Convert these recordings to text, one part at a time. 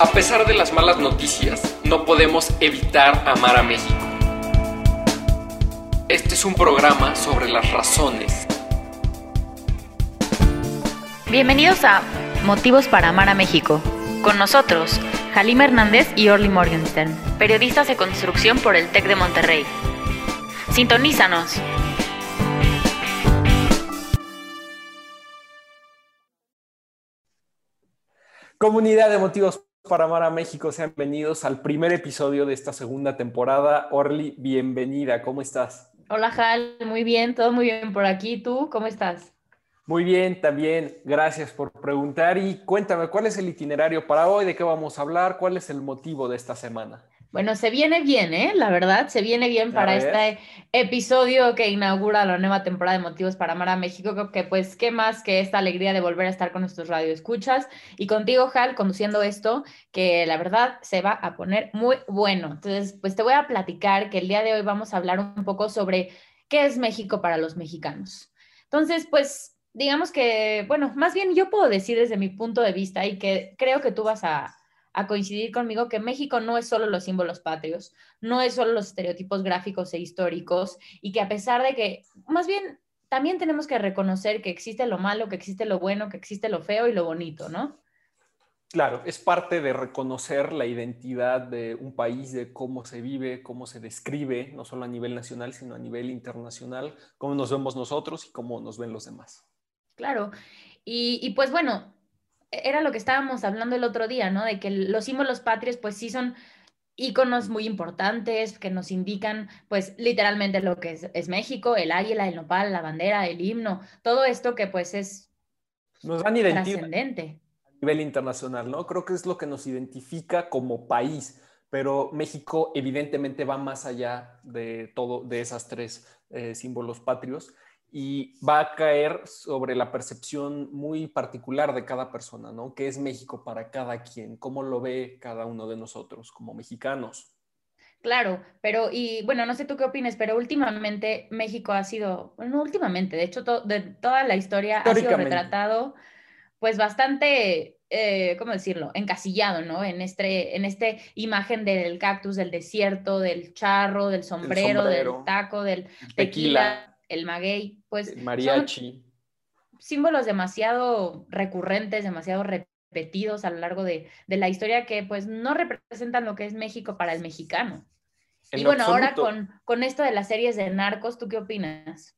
A pesar de las malas noticias, no podemos evitar amar a México. Este es un programa sobre las razones. Bienvenidos a Motivos para Amar a México. Con nosotros, Jalim Hernández y Orly Morgenstern, periodistas de construcción por el TEC de Monterrey. Sintonízanos. Comunidad de motivos para amar a México, sean bienvenidos al primer episodio de esta segunda temporada. Orly, bienvenida, ¿cómo estás? Hola Jal, muy bien, todo muy bien por aquí. ¿Tú cómo estás? Muy bien, también. Gracias por preguntar y cuéntame, ¿cuál es el itinerario para hoy? ¿De qué vamos a hablar? ¿Cuál es el motivo de esta semana? Bueno, se viene bien, ¿eh? La verdad, se viene bien para este episodio que inaugura la nueva temporada de Motivos para Amar a México. Que, pues, qué más que esta alegría de volver a estar con nuestros radioescuchas y contigo, Hal, conduciendo esto, que la verdad se va a poner muy bueno. Entonces, pues te voy a platicar que el día de hoy vamos a hablar un poco sobre qué es México para los mexicanos. Entonces, pues, digamos que, bueno, más bien yo puedo decir desde mi punto de vista y que creo que tú vas a a coincidir conmigo que México no es solo los símbolos patrios, no es solo los estereotipos gráficos e históricos y que a pesar de que, más bien, también tenemos que reconocer que existe lo malo, que existe lo bueno, que existe lo feo y lo bonito, ¿no? Claro, es parte de reconocer la identidad de un país, de cómo se vive, cómo se describe, no solo a nivel nacional, sino a nivel internacional, cómo nos vemos nosotros y cómo nos ven los demás. Claro, y, y pues bueno, era lo que estábamos hablando el otro día, ¿no? De que los símbolos patrios, pues sí son íconos muy importantes que nos indican, pues literalmente lo que es, México, el águila, el nopal, la bandera, el himno, todo esto que pues es nos dan identidad a nivel internacional, ¿no? Creo que es lo que nos identifica como país, pero México evidentemente va más allá de todo, de esas tres eh, símbolos patrios y va a caer sobre la percepción muy particular de cada persona, ¿no? ¿Qué es México para cada quien? ¿Cómo lo ve cada uno de nosotros como mexicanos? Claro, pero y bueno, no sé tú qué opines, pero últimamente México ha sido, no últimamente, de hecho de toda la historia ha sido retratado pues bastante, eh, ¿cómo decirlo? Encasillado, ¿no? En este, en este imagen del cactus, del desierto, del charro, del sombrero, del taco, del tequila el maguey, pues... mariachi. símbolos demasiado recurrentes, demasiado repetidos a lo largo de, la historia que pues no representan lo que es México para el mexicano. y bueno, ahora con, con esto de las series de narcos, ¿tú qué opinas?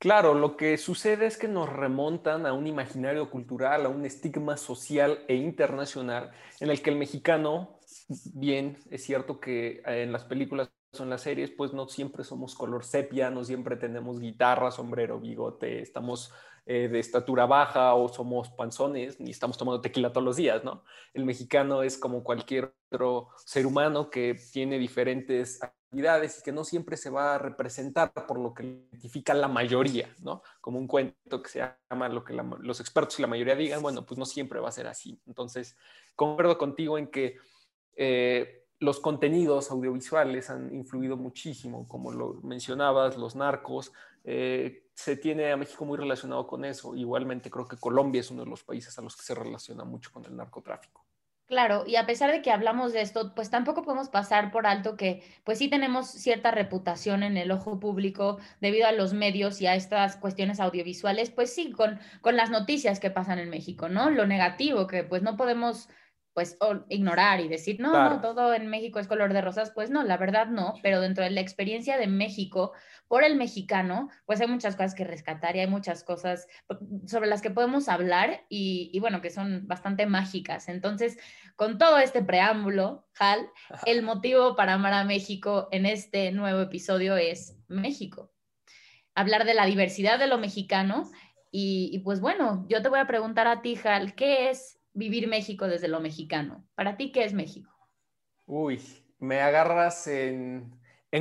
Claro, lo que sucede es que nos remontan a un imaginario cultural, a un estigma social e internacional en el que el mexicano, bien, es cierto que en las películas son las series, pues no siempre somos color sepia, no siempre tenemos guitarra, sombrero, bigote, estamos eh, de estatura baja o somos panzones, ni estamos tomando tequila todos los días, ¿no? El mexicano es como cualquier otro ser humano que tiene diferentes actividades y que no siempre se va a representar por lo que identifica la mayoría, ¿no? Como un cuento que se llama lo que los expertos y la mayoría digan, bueno, pues no siempre va a ser así. Entonces, concuerdo contigo en que... Eh, los contenidos audiovisuales han influido muchísimo, como lo mencionabas, los narcos. Eh, se tiene a México muy relacionado con eso. Igualmente creo que Colombia es uno de los países a los que se relaciona mucho con el narcotráfico. Claro, y a pesar de que hablamos de esto, pues tampoco podemos pasar por alto que pues sí tenemos cierta reputación en el ojo público debido a los medios y a estas cuestiones audiovisuales, pues sí, con, con las noticias que pasan en México, ¿no? Lo negativo, que pues no podemos pues ignorar y decir, no, no, todo en México es color de rosas, pues no, la verdad no, pero dentro de la experiencia de México, por el mexicano, pues hay muchas cosas que rescatar y hay muchas cosas sobre las que podemos hablar y, y bueno, que son bastante mágicas. Entonces, con todo este preámbulo, Hal, el motivo para amar a México en este nuevo episodio es México. Hablar de la diversidad de lo mexicano y, y pues bueno, yo te voy a preguntar a ti, Hal, ¿qué es vivir México desde lo mexicano. ¿Para ti qué es México? Uy, me agarras en,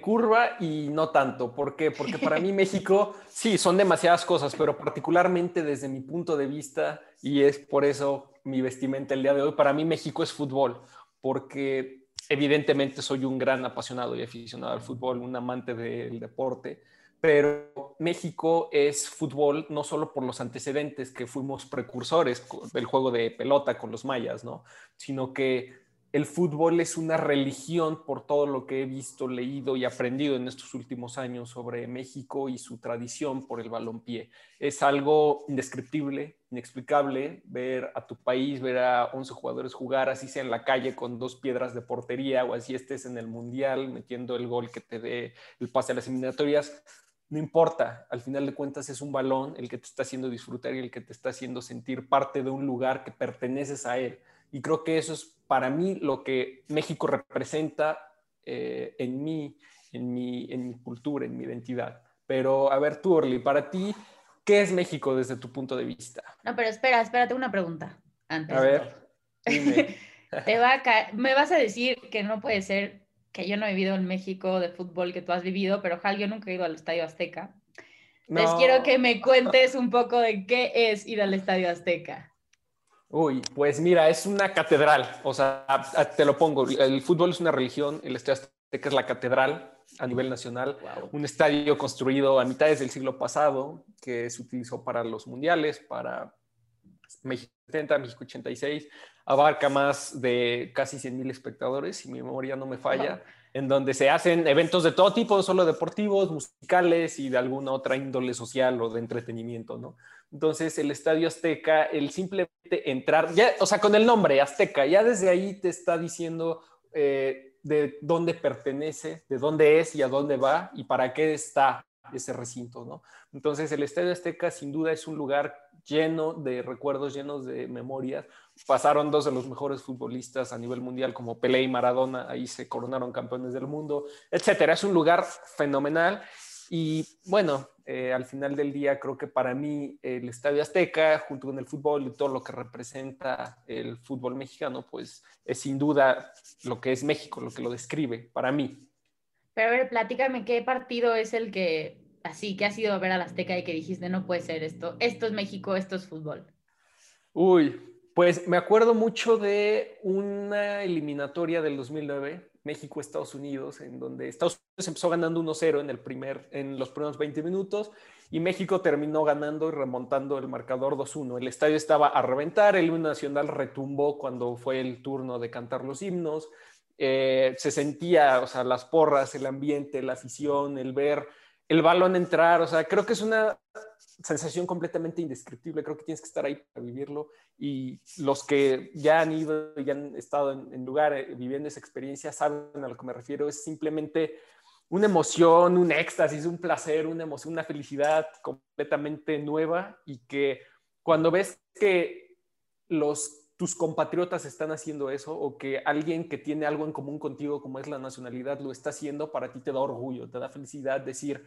curva y no tanto. ¿Por qué? Porque para mí México, sí, son demasiadas cosas, pero particularmente desde mi punto de vista, y es por eso mi vestimenta el día de hoy, para mí México es fútbol, porque evidentemente soy un gran apasionado y aficionado al fútbol, un amante del deporte, pero México es fútbol no solo por los antecedentes que fuimos precursores del juego de pelota con los mayas, ¿no? Sino que el fútbol es una religión por todo lo que he visto, leído y aprendido en estos últimos años sobre México y su tradición por el balompié. Es algo indescriptible, inexplicable ver a tu país, ver a 11 jugadores jugar, así sea en la calle con dos piedras de portería o así estés en el mundial metiendo el gol que te dé el pase a las eliminatorias. No importa, al final de cuentas es un balón el que te está haciendo disfrutar y el que te está haciendo sentir parte de un lugar que perteneces a él. Y creo que eso es para mí lo que México representa eh, en, mí, en, mi, en mi cultura, en mi identidad. Pero a ver, tú, Orly, para ti, ¿qué es México desde tu punto de vista? No, pero espera, espérate una pregunta antes. A ver, dime. Te va a me vas a decir que no puede ser que yo no he vivido en México de fútbol que tú has vivido, pero Jal, yo nunca he ido al Estadio Azteca. Les quiero que me cuentes un poco de qué es ir al Estadio Azteca. Uy, pues mira, es una catedral, o sea, te lo pongo, el fútbol es una religión, el Estadio Azteca es la catedral a nivel nacional, un estadio construido a mitades del siglo pasado que se utilizó para los mundiales, para México 70, México 86, abarca más de casi 100 mil espectadores, si mi memoria no me falla, en donde se hacen eventos de todo tipo, solo deportivos, musicales y de alguna otra índole social o de entretenimiento, ¿no? Entonces, el Estadio Azteca, el simplemente entrar, ya, o sea, con el nombre Azteca, ya desde ahí te está diciendo eh, de dónde pertenece, de dónde es y a dónde va y para qué está ese recinto, ¿no? Entonces, el Estadio Azteca sin duda es un lugar lleno de recuerdos, llenos de memorias. Pasaron dos de los mejores futbolistas a nivel mundial como Pelé y Maradona, ahí se coronaron campeones del mundo, etcétera. Es un lugar fenomenal y bueno, eh, al final del día creo que para mí el Estadio Azteca, junto con el fútbol y todo lo que representa el fútbol mexicano, pues es sin duda lo que es México, lo que lo describe para mí. Pero a ver, platícame, ¿qué partido es el que, así, que has ido a ver Azteca y que dijiste, no puede ser esto, esto es México, esto es fútbol? Uy, pues me acuerdo mucho de una eliminatoria del 2009 México-Estados Unidos, en donde Estados Unidos empezó ganando 1-0 en, el primer, en los primeros 20 minutos y México terminó ganando y remontando el marcador 2-1. El estadio estaba a reventar, el himno nacional retumbó cuando fue el turno de cantar los himnos. Eh, se sentía, o sea, las porras, el ambiente, la afición, el ver el balón entrar, o sea, creo que es una sensación completamente indescriptible, creo que tienes que estar ahí para vivirlo y los que ya han ido y han estado en, lugar eh, viviendo esa experiencia saben a lo que me refiero, es simplemente una emoción, un éxtasis, un placer, una emoción, una felicidad completamente nueva y que cuando ves que los tus compatriotas están haciendo eso o que alguien que tiene algo en común contigo como es la nacionalidad lo está haciendo, para ti te da orgullo, te da felicidad decir,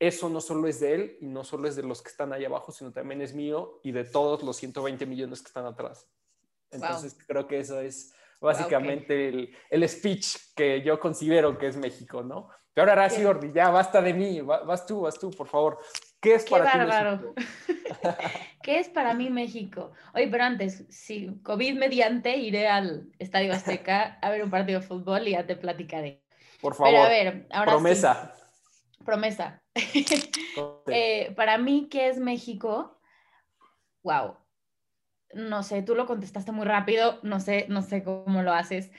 eso no solo es de él y no solo es de los que están ahí abajo, sino también es mío y de todos los 120 millones que están atrás. Entonces creo que eso es básicamente el, el, speech que yo considero que es México, ¿no? Pero ahora sí, Ordi, ya basta de mí, vas tú, vas tú, por favor. ¿Qué es para ti México? ¿Qué es para mí México? Oye, pero antes, si COVID mediante, iré al Estadio Azteca a ver un partido de fútbol y ya te platicaré. Por favor, pero a ver, ahora promesa. Promesa. Eh, para mí, ¿qué es México? Wow. No sé, tú lo contestaste muy rápido, no sé, no sé cómo lo haces.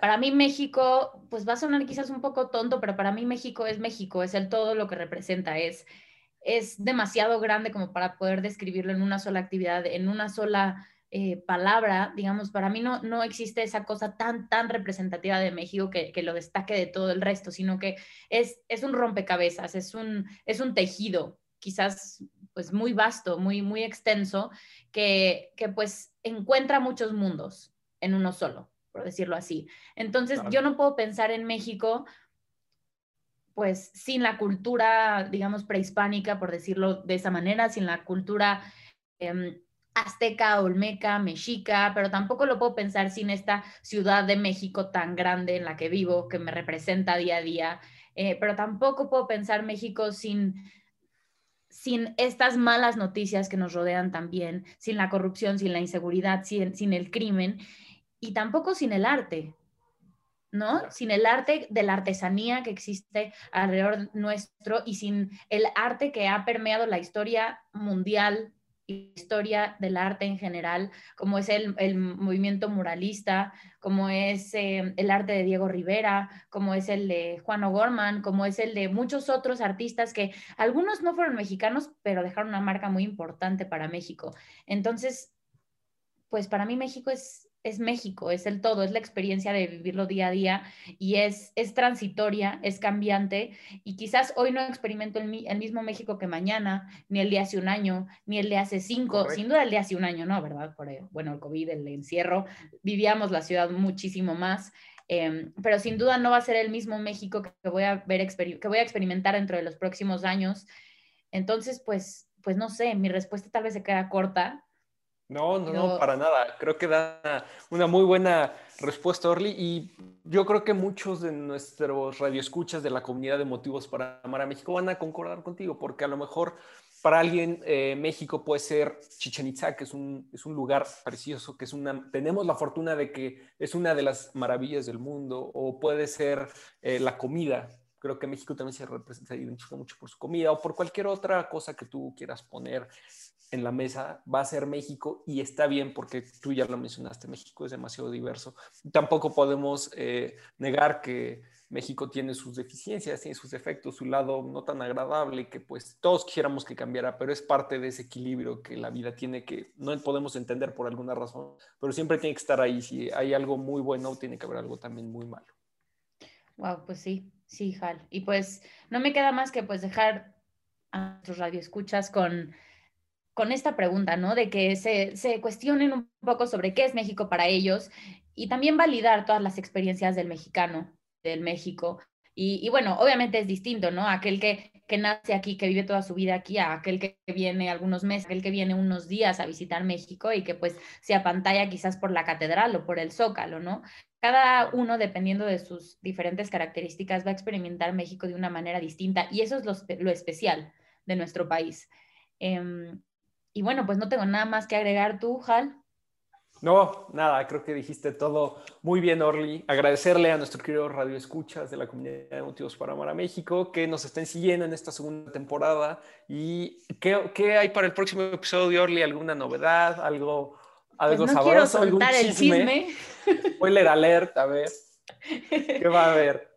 Para mí México, pues va a sonar quizás un poco tonto, pero para mí México es México, es el todo lo que representa, es, es demasiado grande como para poder describirlo en una sola actividad, en una sola eh, palabra, digamos, para mí no, no existe esa cosa tan, tan representativa de México que, lo destaque de todo el resto, sino que es, es un rompecabezas, es un, es un tejido, quizás pues muy vasto, muy, muy extenso, que, que pues encuentra muchos mundos en uno solo, por decirlo así. Entonces, yo no puedo pensar en México pues sin la cultura, digamos, prehispánica, por decirlo de esa manera, sin la cultura em, azteca, olmeca, mexica, pero tampoco lo puedo pensar sin esta ciudad de México tan grande en la que vivo, que me representa día a día, eh, pero tampoco puedo pensar México sin, sin estas malas noticias que nos rodean también, sin la corrupción, sin la inseguridad, sin, sin el crimen y tampoco sin el arte. ¿No? Sin el arte de la artesanía que existe alrededor nuestro y sin el arte que ha permeado la historia mundial y historia del arte en general, como es el, movimiento muralista, como es eh, el arte de Diego Rivera, como es el de Juan O'Gorman, como es el de muchos otros artistas que algunos no fueron mexicanos, pero dejaron una marca muy importante para México. Entonces, pues para mí México es, es México, es el todo, es la experiencia de vivirlo día a día y es, es transitoria, es cambiante y quizás hoy no experimento el, el, mismo México que mañana, ni el de hace un año, ni el de hace cinco, sin duda el de hace un año, ¿no? ¿Verdad? Por, eh, bueno, el COVID, el encierro, vivíamos la ciudad muchísimo más. Em, pero sin duda no va a ser el mismo México que voy a ver que voy a experimentar dentro de los próximos años. Entonces, pues, pues no sé, mi respuesta tal vez se queda corta, no, no, no, para nada. Creo que da una muy buena respuesta, Orly. Y yo creo que muchos de nuestros radioescuchas de la comunidad de Motivos para Amar a México van a concordar contigo, porque a lo mejor para alguien eh, México puede ser Chichen Itza, que es un, es un lugar precioso, que es una, tenemos la fortuna de que es una de las maravillas del mundo, o puede ser eh, la comida. Creo que México también se representa, se identifica mucho por su comida o por cualquier otra cosa que tú quieras poner en la mesa va a ser México y está bien porque tú ya lo mencionaste, México es demasiado diverso. Tampoco podemos eh, negar que México tiene sus deficiencias, tiene sus defectos, su lado no tan agradable que pues todos quisiéramos que cambiara, pero es parte de ese equilibrio que la vida tiene que no podemos entender por alguna razón, pero siempre tiene que estar ahí. Si hay algo muy bueno, tiene que haber algo también muy malo. Wow, pues sí, sí, Jal. Y pues no me queda más que pues dejar a nuestros radioescuchas con con esta pregunta, ¿no? De que se, cuestionen un poco sobre qué es México para ellos y también validar todas las experiencias del mexicano, del México. Y, bueno, obviamente es distinto, ¿no? Aquel que, que, nace aquí, que vive toda su vida aquí, a aquel que viene algunos meses, aquel que viene unos días a visitar México y que pues se apantalla quizás por la catedral o por el zócalo, ¿no? Cada uno, dependiendo de sus diferentes características, va a experimentar México de una manera distinta y eso es lo, lo especial de nuestro país. Eh, y bueno, pues no tengo nada más que agregar tú, Hal. No, nada, creo que dijiste todo muy bien, Orly. Agradecerle a nuestro querido Radio Escuchas de la comunidad de Motivos para Amar a México que nos estén siguiendo en esta segunda temporada. ¿Y qué, qué hay para el próximo episodio, Orly? ¿Alguna novedad? ¿Algo, algo pues no sabroso? ¿Algún chisme? El Spoiler alert, a ver. ¿Qué va a haber?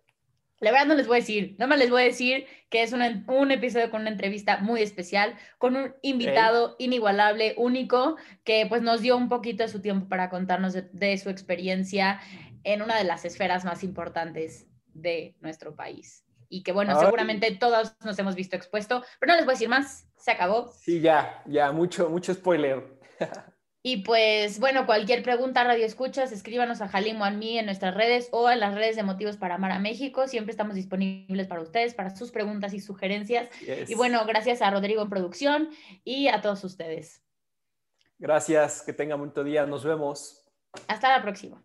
La verdad no les voy a decir, nada más les voy a decir que es un episodio con una entrevista muy especial, con un invitado inigualable, único, que pues nos dio un poquito de su tiempo para contarnos de, su experiencia en una de las esferas más importantes de nuestro país. Y que bueno, seguramente todos nos hemos visto expuesto, pero no les voy a decir más, se acabó. Sí, ya, ya, mucho, mucho spoiler. Y pues bueno, cualquier pregunta, radio escuchas, escríbanos a Jalimo a mí en nuestras redes o en las redes de Motivos para Amar a México. Siempre estamos disponibles para ustedes, para sus preguntas y sugerencias. Y bueno, gracias a Rodrigo en producción y a todos ustedes. Gracias, que tengan un buen día, nos vemos. Hasta la próxima.